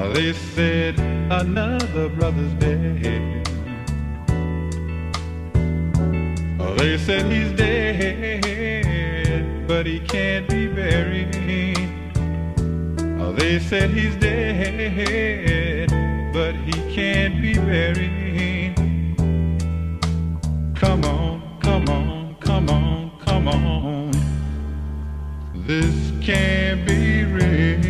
They said another brother's dead. They said he's dead, but he can't be buried. They said he's dead, but he can't be buried. Come on, come on, come on, come on. This can't be real.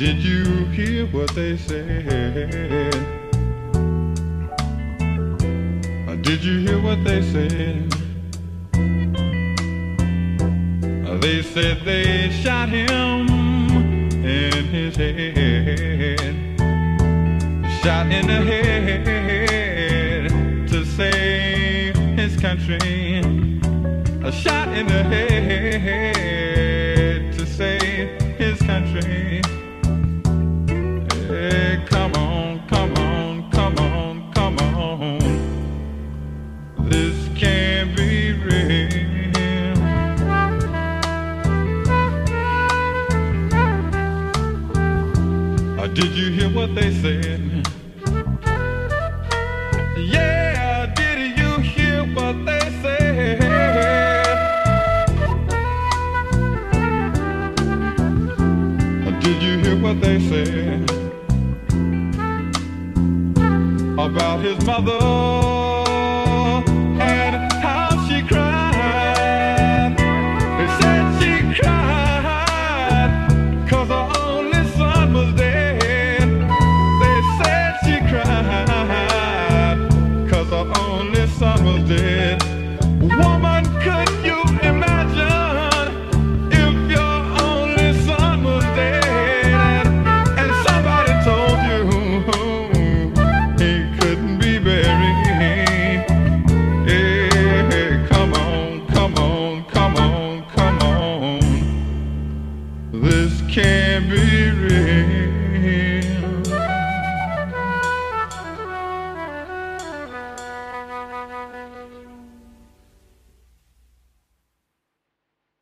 Did you hear what they said? Did you hear what they said? They said they shot him in his head, shot in the head to save his country, a shot in the head